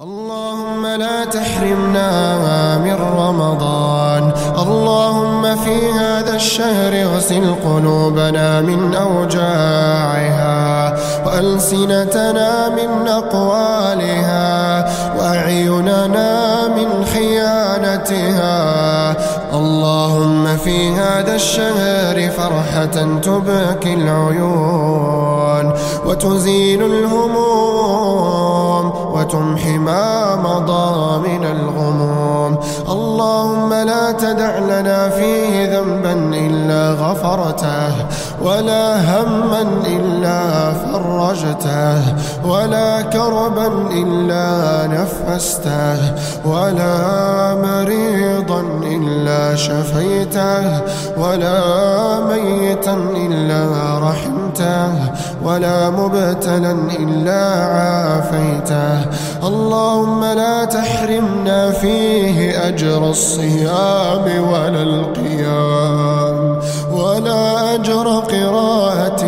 اللهم لا تحرمنا من رمضان. اللهم في هذا الشهر غسل قلوبنا من أوجاعها وألسنتنا من أقوالها وأعيننا من خيانتها. اللهم في هذا الشهر فرحة تبكي العيون وتزيل الهموم الغموم. اللهم لا تدع لنا فيه ذنبا إلا غفرته ولا هما إلا فرجته ولا كربا إلا نفسته ولا إلا شفيته ولا ميتا إلا رحمته ولا مبتلا إلا عافيته. اللهم لا تحرمنا فيه أجر الصيام ولا القيام ولا أجر قراءة